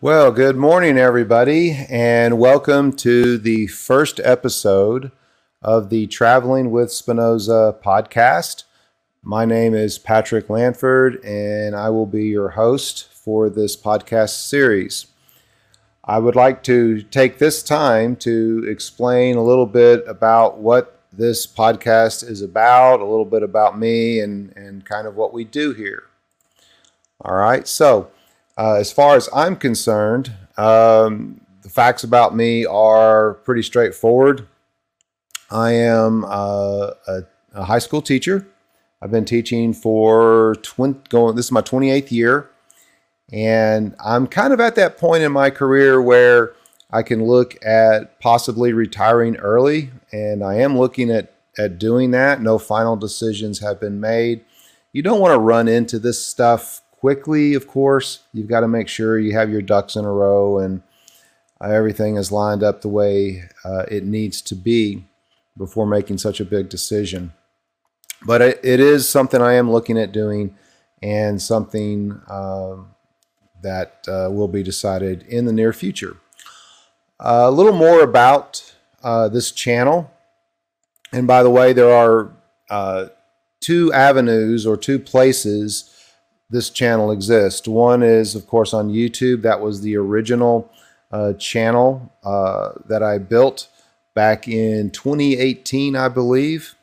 Well, good morning, everybody, and welcome to the first episode of the Traveling with Spinoza podcast. My name is Patrick Lanford, and I will be your host for this podcast series. I would like to take this time to explain a little bit about what this podcast is about, a little bit about me, and, and kind of what we do here. All right, so uh, as far as I'm concerned, um, the facts about me are pretty straightforward. I am uh, a, a, high school teacher. I've been teaching for 20, going. This is my 28th year, and I'm kind of at that point in my career where I can look at possibly retiring early, and I am looking at at doing that. No final decisions have been made. You don't want to run into this stuff quickly, of course. You've got to make sure you have your ducks in a row and uh, everything is lined up the way uh, it needs to be before making such a big decision. But it, it is something I am looking at doing and something um, that uh, will be decided in the near future. a little more about uh, this channel. And by the way, there are uh, two avenues or two places this channel exists. One is, of course, on YouTube. That was the original uh, channel uh, that I built back in 2018, I believe.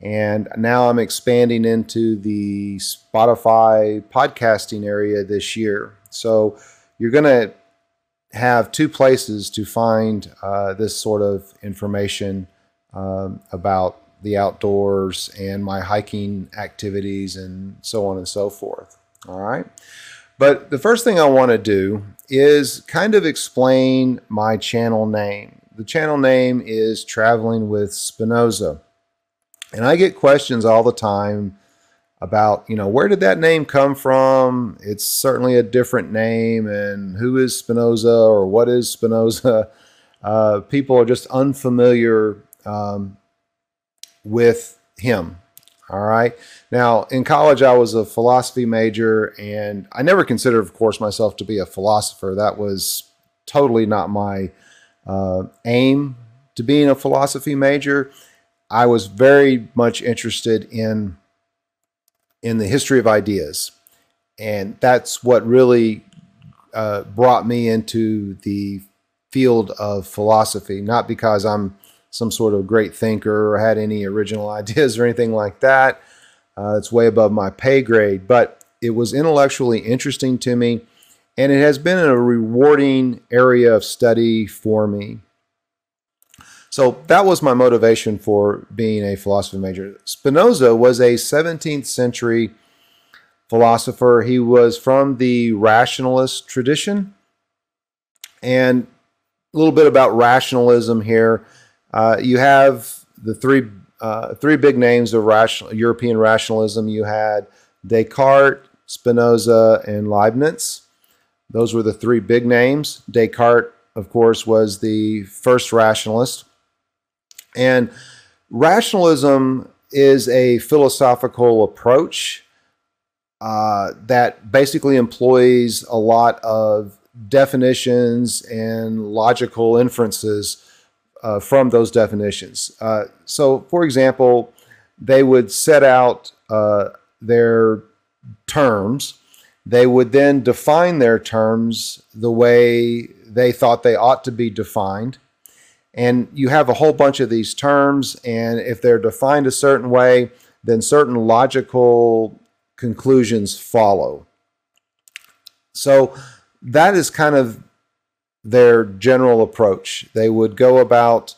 And now I'm expanding into the Spotify podcasting area this year. So you're going to have two places to find uh, this sort of information um, about the outdoors and my hiking activities and so on and so forth. All right. But the first thing I want to do is kind of explain my channel name. The channel name is Traveling with Spinoza. And I get questions all the time about, you know, where did that name come from? It's certainly a different name. And who is Spinoza or what is Spinoza? Uh, people are just unfamiliar um, with him. All right. Now, in college, I was a philosophy major, and I never considered, of course, myself to be a philosopher. That was totally not my uh, aim to being a philosophy major. I was very much interested in in the history of ideas, and that's what really uh, brought me into the field of philosophy. Not because I'm some sort of great thinker or had any original ideas or anything like that. Uh, it's way above my pay grade, but it was intellectually interesting to me, and it has been a rewarding area of study for me. So that was my motivation for being a philosophy major. Spinoza was a 17th century philosopher. He was from the rationalist tradition. And a little bit about rationalism here. Uh, you have the three uh, three big names of rational, European rationalism. You had Descartes, Spinoza, and Leibniz. Those were the three big names. Descartes, of course, was the first rationalist. And rationalism is a philosophical approach uh, that basically employs a lot of definitions and logical inferences uh, from those definitions. Uh, so, for example, they would set out uh, their terms. They would then define their terms the way they thought they ought to be defined. And you have a whole bunch of these terms, and if they're defined a certain way, then certain logical conclusions follow. So that is kind of their general approach. They would go about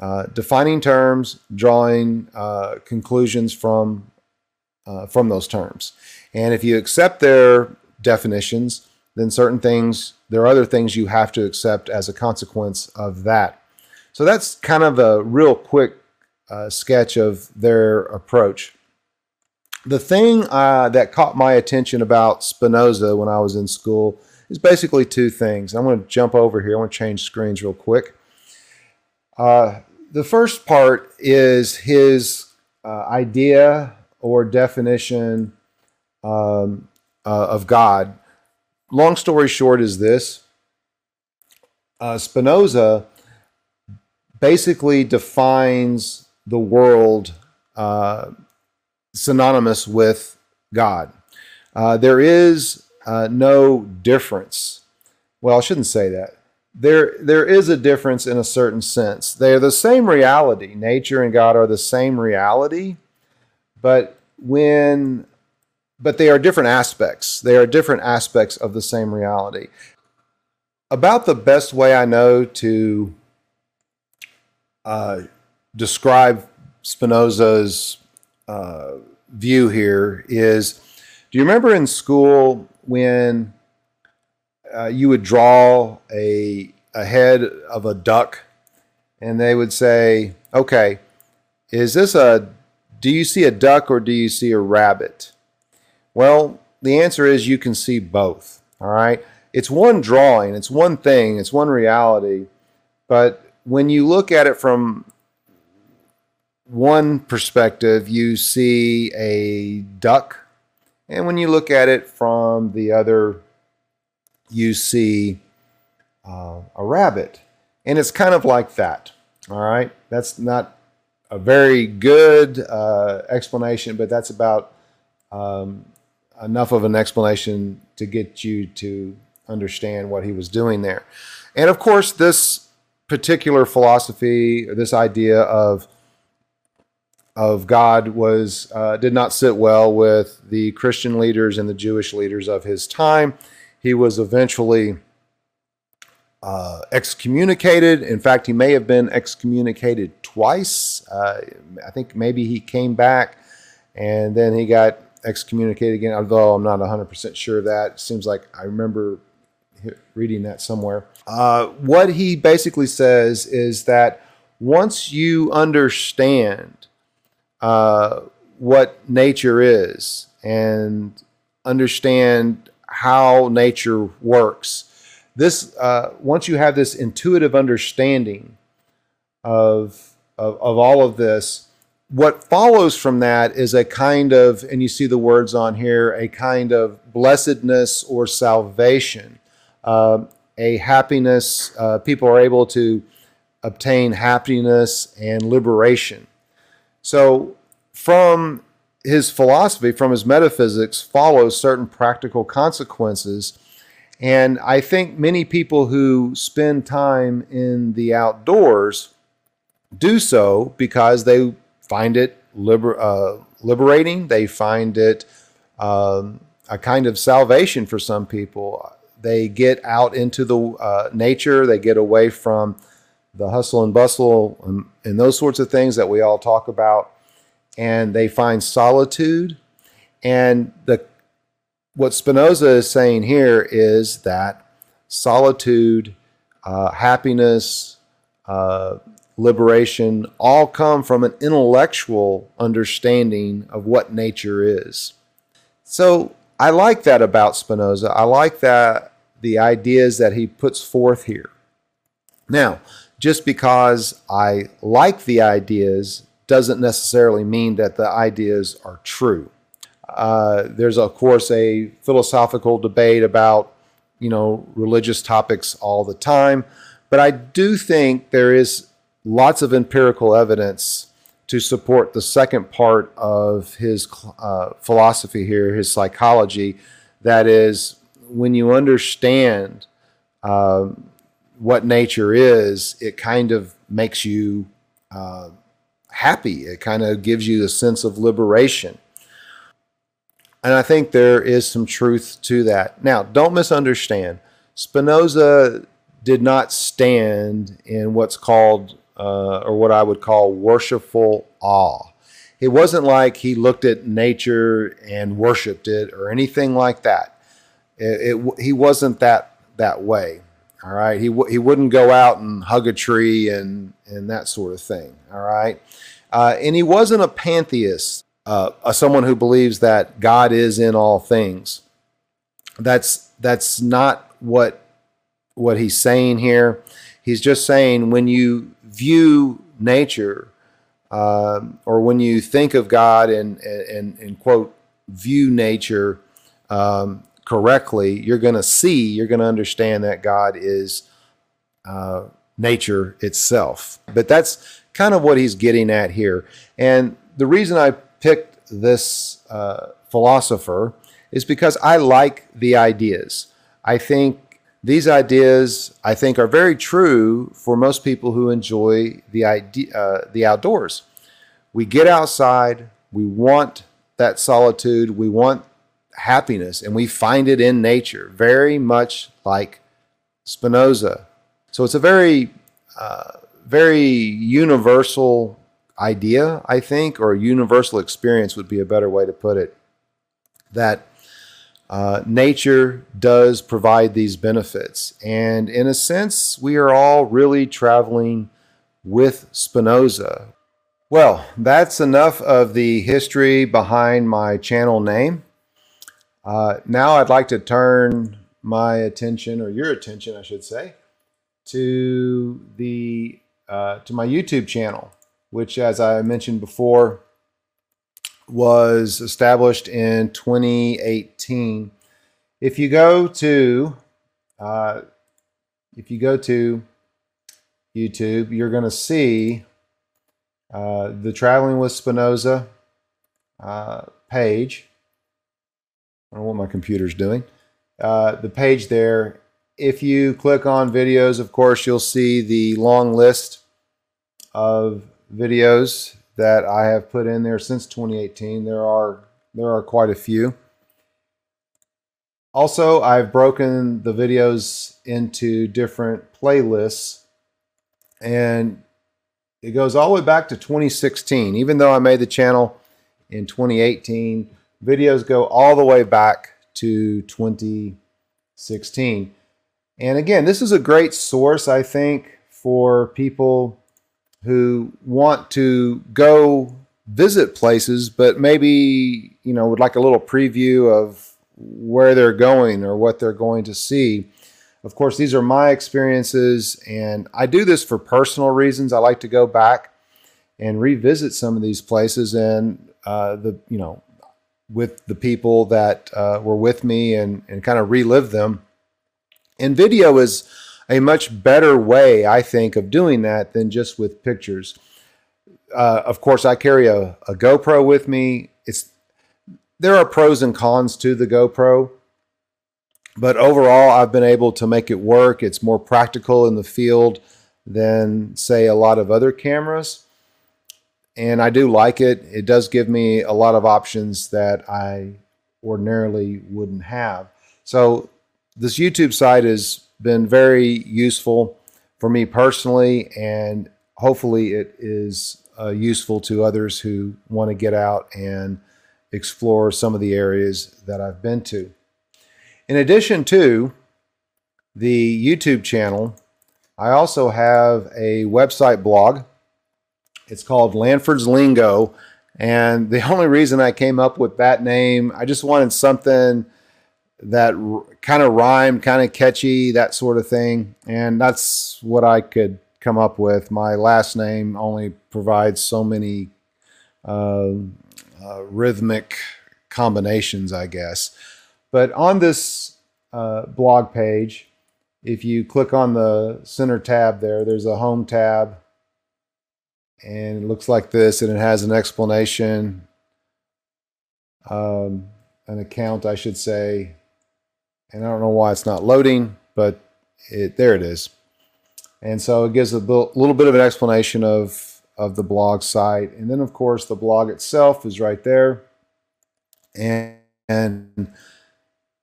uh, defining terms, drawing uh, conclusions from uh, from those terms. And if you accept their definitions, then certain things, there are other things you have to accept as a consequence of that. So that's kind of a real quick uh, sketch of their approach. The thing uh, that caught my attention about Spinoza when I was in school is basically two things. I'm going to jump over here. I want to change screens real quick. Uh, the first part is his uh, idea or definition um, uh, of God. Long story short is this uh, Spinoza basically defines the world uh, synonymous with God. Uh, there is uh, no difference. Well, I shouldn't say that. There, there is a difference in a certain sense. They are the same reality. Nature and God are the same reality, but when, but they are different aspects. They are different aspects of the same reality. About the best way I know to uh, describe Spinoza's uh, view here is do you remember in school when uh, you would draw a, a head of a duck and they would say, okay, is this a, do you see a duck or do you see a rabbit? Well, the answer is you can see both. All right. It's one drawing, it's one thing, it's one reality. But when you look at it from one perspective, you see a duck. And when you look at it from the other, you see uh, a rabbit. And it's kind of like that. All right. That's not a very good uh, explanation, but that's about um, enough of an explanation to get you to understand what he was doing there. And of course, this particular philosophy, this idea of of God was uh, did not sit well with the Christian leaders and the Jewish leaders of his time. He was eventually uh, excommunicated. In fact, he may have been excommunicated twice. Uh, I think maybe he came back and then he got excommunicated again, although I'm not 100% sure of that. It seems like I remember reading that somewhere. Uh, what he basically says is that once you understand uh, what nature is and understand how nature works. This uh, once you have this intuitive understanding of, of of all of this, what follows from that is a kind of, and you see the words on here, a kind of blessedness or salvation, uh, a happiness. Uh, people are able to obtain happiness and liberation. So, from his philosophy, from his metaphysics, follows certain practical consequences. And I think many people who spend time in the outdoors do so because they find it liber- uh, liberating. They find it um, a kind of salvation for some people. They get out into the uh, nature, they get away from the hustle and bustle and, and those sorts of things that we all talk about. And they find solitude. And the what Spinoza is saying here is that solitude, uh, happiness, uh, liberation all come from an intellectual understanding of what nature is. So I like that about Spinoza. I like that the ideas that he puts forth here. Now, just because I like the ideas doesn't necessarily mean that the ideas are true. Uh, there's, of course, a philosophical debate about, you know, religious topics all the time. But I do think there is lots of empirical evidence to support the second part of his uh, philosophy here, his psychology. That is, when you understand um, what nature is, it kind of makes you uh, happy. It kind of gives you a sense of liberation. And I think there is some truth to that. Now, don't misunderstand. Spinoza did not stand in what's called, uh, or what I would call, worshipful awe. It wasn't like he looked at nature and worshiped it or anything like that. It, it, he wasn't that that way. All right, he w- he wouldn't go out and hug a tree and and that sort of thing. All right, uh, and he wasn't a pantheist, uh, someone who believes that God is in all things. That's that's not what what he's saying here. He's just saying when you view nature um, or when you think of God and, and, and quote, view nature um, correctly, you're going to see, you're going to understand that God is uh, nature itself. But that's kind of what he's getting at here. And the reason I picked this uh, philosopher is because I like the ideas. I think these ideas, I think, are very true for most people who enjoy the idea, uh, the outdoors. We get outside, we want that solitude, we want happiness, and we find it in nature, very much like Spinoza. So it's a very, uh, very universal idea, I think, or universal experience would be a better way to put it. That uh, nature does provide these benefits. And in a sense, we are all really traveling with Spinoza. Well, that's enough of the history behind my channel name. Uh, now I'd like to turn my attention, or your attention, I should say, to the uh, to my YouTube channel, which, as I mentioned before, was established in 2018. If you go to uh, if you go to YouTube, you're going to see uh, the Traveling with Spinoza uh, page. I don't know what my computer's doing. Uh, the page there. If you click on videos, of course, you'll see the long list of videos that I have put in there since 2018. There are there are quite a few. Also, I've broken the videos into different playlists and it goes all the way back to 2016. Even though I made the channel in 2018, videos go all the way back to 2016. And again, this is a great source, I think, for people who want to go visit places, but maybe, you know, would like a little preview of where they're going or what they're going to see. Of course, these are my experiences, and I do this for personal reasons. I like to go back and revisit some of these places and uh, the, you know, with the people that uh, were with me and, and kind of relive them. And video is a much better way, I think, of doing that than just with pictures. Uh, of course, I carry a, a GoPro with me. It's there are pros and cons to the GoPro, but overall, I've been able to make it work. It's more practical in the field than, say, a lot of other cameras. And I do like it. It does give me a lot of options that I ordinarily wouldn't have. So, this YouTube site has been very useful for me personally, and hopefully, it is uh, useful to others who want to get out and explore some of the areas that I've been to. In addition to the YouTube channel, I also have a website blog. It's called Lanford's Lingo. And the only reason I came up with that name, I just wanted something that r- kind of rhymed, kind of catchy, that sort of thing. And that's what I could come up with. My last name only provides so many uh, uh, rhythmic combinations, I guess. But on this uh, blog page, if you click on the center tab there, there's a home tab. And it looks like this, and it has an explanation, um, an account, I should say, and I don't know why it's not loading, but it there it is. And so it gives a little bit of an explanation of, of the blog site. And then, of course, the blog itself is right there. And, and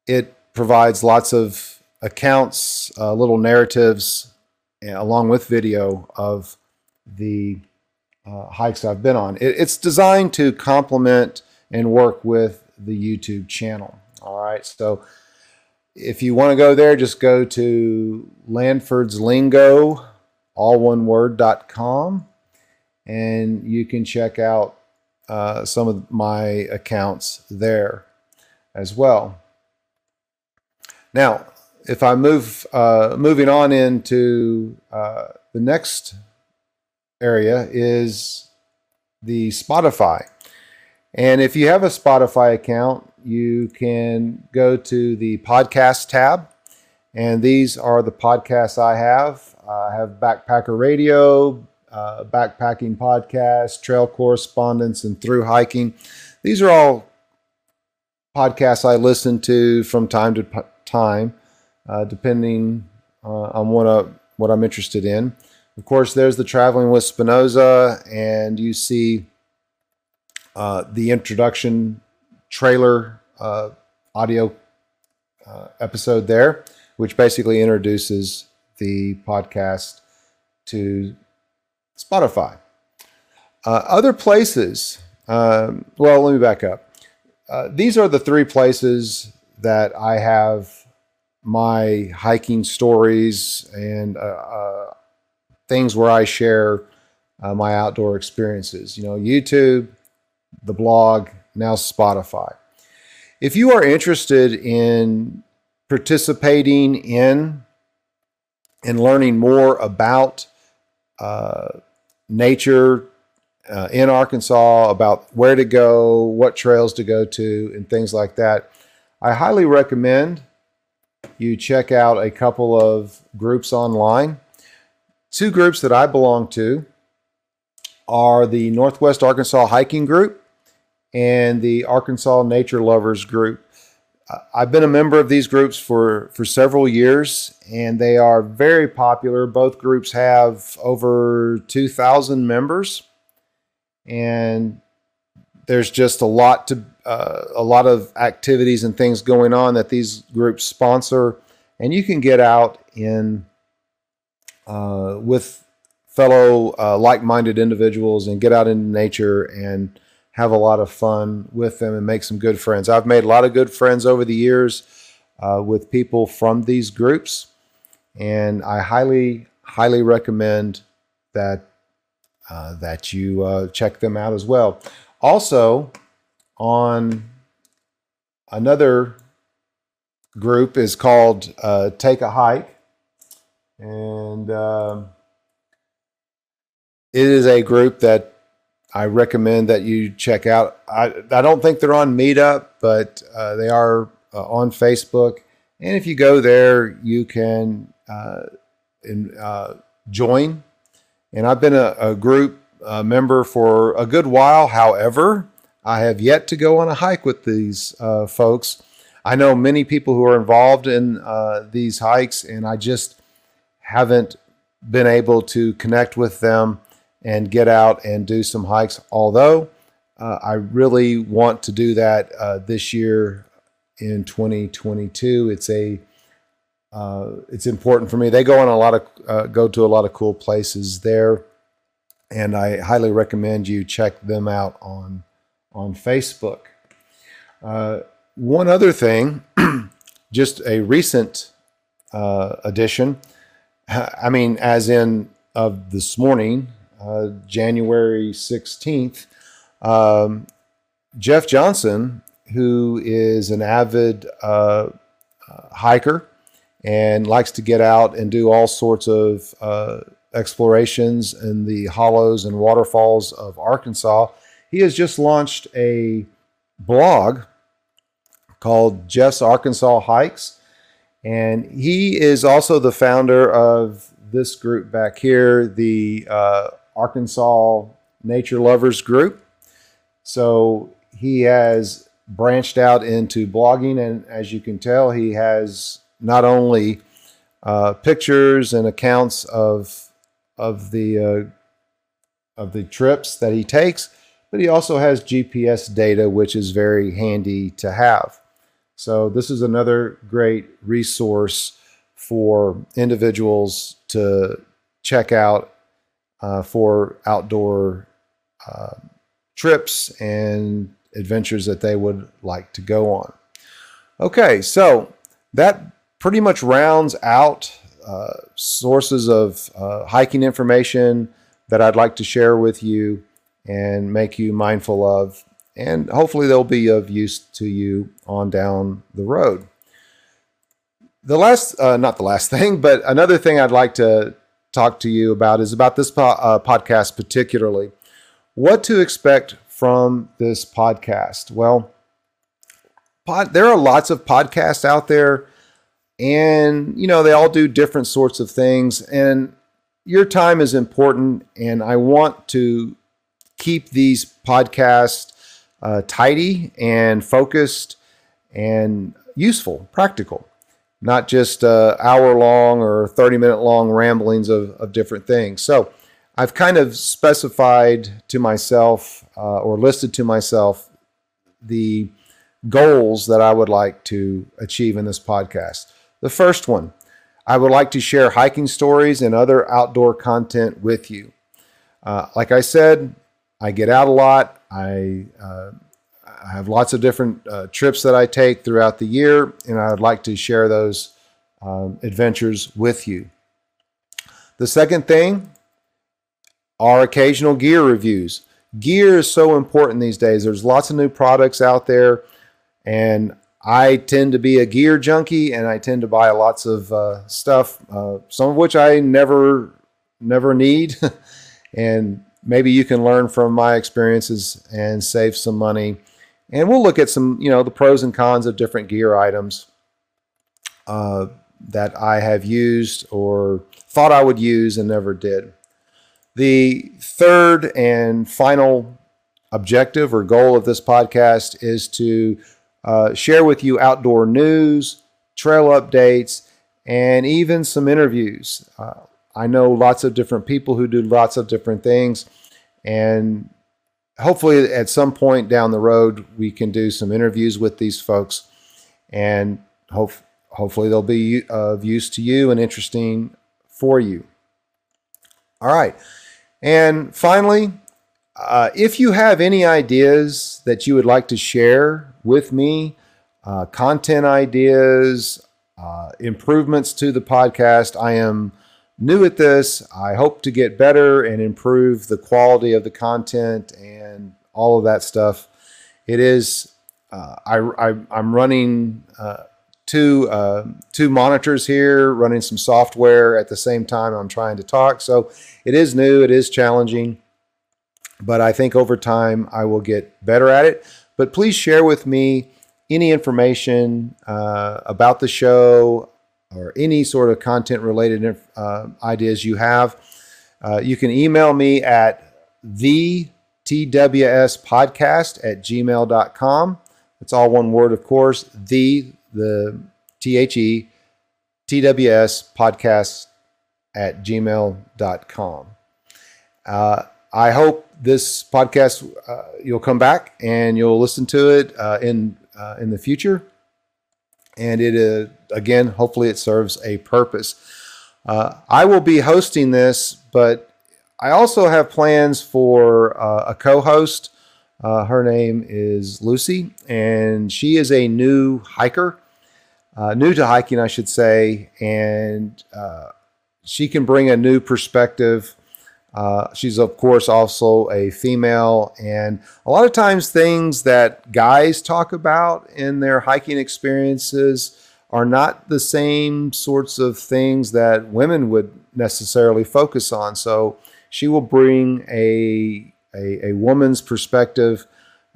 it provides lots of accounts, uh, little narratives, along with video of the uh, hikes I've been on. It, it's designed to complement and work with the YouTube channel. All right. So if you want to go there, just go to Lanford's Lingo, all one word.com, and you can check out uh, some of my accounts there as well. Now, if I move uh, moving on into uh, the next area is the Spotify. And if you have a Spotify account, you can go to the podcast tab. And these are the podcasts I have. I have Backpacker Radio, uh, Backpacking Podcast, Trail Correspondence, and Through Hiking. These are all podcasts I listen to from time to p- time, uh, depending uh, on what, uh, what I'm interested in. Of course, there's the Traveling with Spinoza, and you see uh, the introduction trailer uh, audio uh, episode there, which basically introduces the podcast to Spotify. Uh, other places, um, well, let me back up. Uh, these are the three places that I have my hiking stories and uh, things where I share my outdoor experiences. You know, YouTube, the blog, now Spotify. If you are interested in participating in and learning more about uh, nature uh, in Arkansas, about where to go, what trails to go to, and things like that, I highly recommend you check out a couple of groups online. Two groups that I belong to are the Northwest Arkansas Hiking Group and the Arkansas Nature Lovers Group. I've been a member of these groups for, for several years, and they are very popular. Both groups have over 2,000 members, and there's just a lot to uh, a lot of activities and things going on that these groups sponsor, and you can get out in uh, with fellow uh, like-minded individuals and get out into nature and have a lot of fun with them and make some good friends. I've made a lot of good friends over the years uh, with people from these groups, and I highly, highly recommend that uh, that you uh, check them out as well. Also, on another group is called uh, Take a Hike, and um, it is a group that I recommend that you check out. I, I don't think they're on Meetup, but uh, they are uh, on Facebook. And if you go there, you can uh, in, uh, join. And I've been a, a group uh, member for a good while. However, I have yet to go on a hike with these uh, folks. I know many people who are involved in these hikes, and I just haven't been able to connect with them and get out and do some hikes. Although uh, I really want to do that uh, this year in 2022. It's a uh, it's important for me. They go on a lot of uh, go to a lot of cool places there, and I highly recommend you check them out on on Facebook. Uh, one other thing, just a recent uh, addition. I mean, as in of this morning, uh, January 16th. Um, Jeff Johnson, who is an avid uh, uh, hiker and likes to get out and do all sorts of uh, explorations in the hollows and waterfalls of Arkansas, he has just launched a blog called Jeff's Arkansas Hikes. And he is also the founder of this group back here, the uh, Arkansas Nature Lovers Group. So he has branched out into blogging, and as you can tell, he has not only uh, pictures and accounts of of the uh, of the trips that he takes, but he also has GPS data, which is very handy to have. So this is another great resource for individuals to check out uh, for outdoor uh, trips and adventures that they would like to go on. Okay, so that pretty much rounds out uh, sources of uh, hiking information that I'd like to share with you and make you mindful of, and hopefully they'll be of use to you on down the road. the last, uh, not the last thing, but another thing I'd like to talk to you about is about this po- uh, podcast particularly. What to expect from this podcast? Well, pod, there are lots of podcasts out there, and you know they all do different sorts of things, and your time is important, and I want to keep these podcasts uh, tidy and focused and useful, practical, not just uh, hour long or 30 minute long ramblings of, of different things. So I've kind of specified to myself uh, or listed to myself the goals that I would like to achieve in this podcast. The first one, I would like to share hiking stories and other outdoor content with you. Uh, like I said, I get out a lot. I, uh, I have lots of different uh, trips that I take throughout the year, and I would like to share those um, adventures with you. The second thing are occasional gear reviews. Gear is so important these days. There's lots of new products out there, and I tend to be a gear junkie, and I tend to buy lots of uh, stuff, uh, some of which I never never need, and maybe you can learn from my experiences and save some money. And we'll look at some, you know, the pros and cons of different gear items uh, that I have used or thought I would use and never did. The third and final objective or goal of this podcast is to uh, share with you outdoor news, trail updates, and even some interviews. Uh, I know lots of different people who do lots of different things. And hopefully, at some point down the road, we can do some interviews with these folks. And hope, hopefully, they'll be of use to you and interesting for you. All right. And finally, uh, if you have any ideas that you would like to share with me, uh, content ideas, uh, improvements to the podcast, I am new at this. I hope to get better and improve the quality of the content and all of that stuff. It is, uh, I, I, am running uh, two, uh, two monitors here, running some software at the same time I'm trying to talk. So it is new, it is challenging, but I think over time I will get better at it. But please share with me any information uh, about the show, or any sort of content related uh, ideas you have, uh, you can email me at the TWS podcast at gmail.com. It's all one word, of course. The, the T H E TWS podcast at gmail.com. Uh, I hope this podcast, uh, you'll come back and you'll listen to it uh, in, uh, in the future and it again hopefully it serves a purpose. Uh, i will be hosting this but i also have plans for uh, a co-host. Uh, her name is lucy and she is a new hiker uh, new to hiking i should say. And uh, she can bring a new perspective uh, she's, of course, also a female. And a lot of times, things that guys talk about in their hiking experiences are not the same sorts of things that women would necessarily focus on. So she will bring a, a, a woman's perspective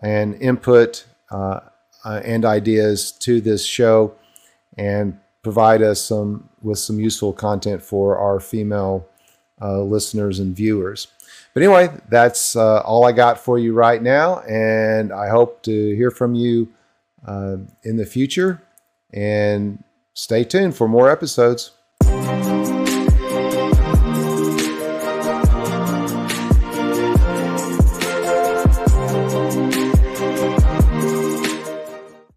and input uh, uh, and ideas to this show and provide us some with some useful content for our female uh, listeners and viewers. But anyway, that's uh, all I got for you right now, and I hope to hear from you uh, in the future. And stay tuned for more episodes.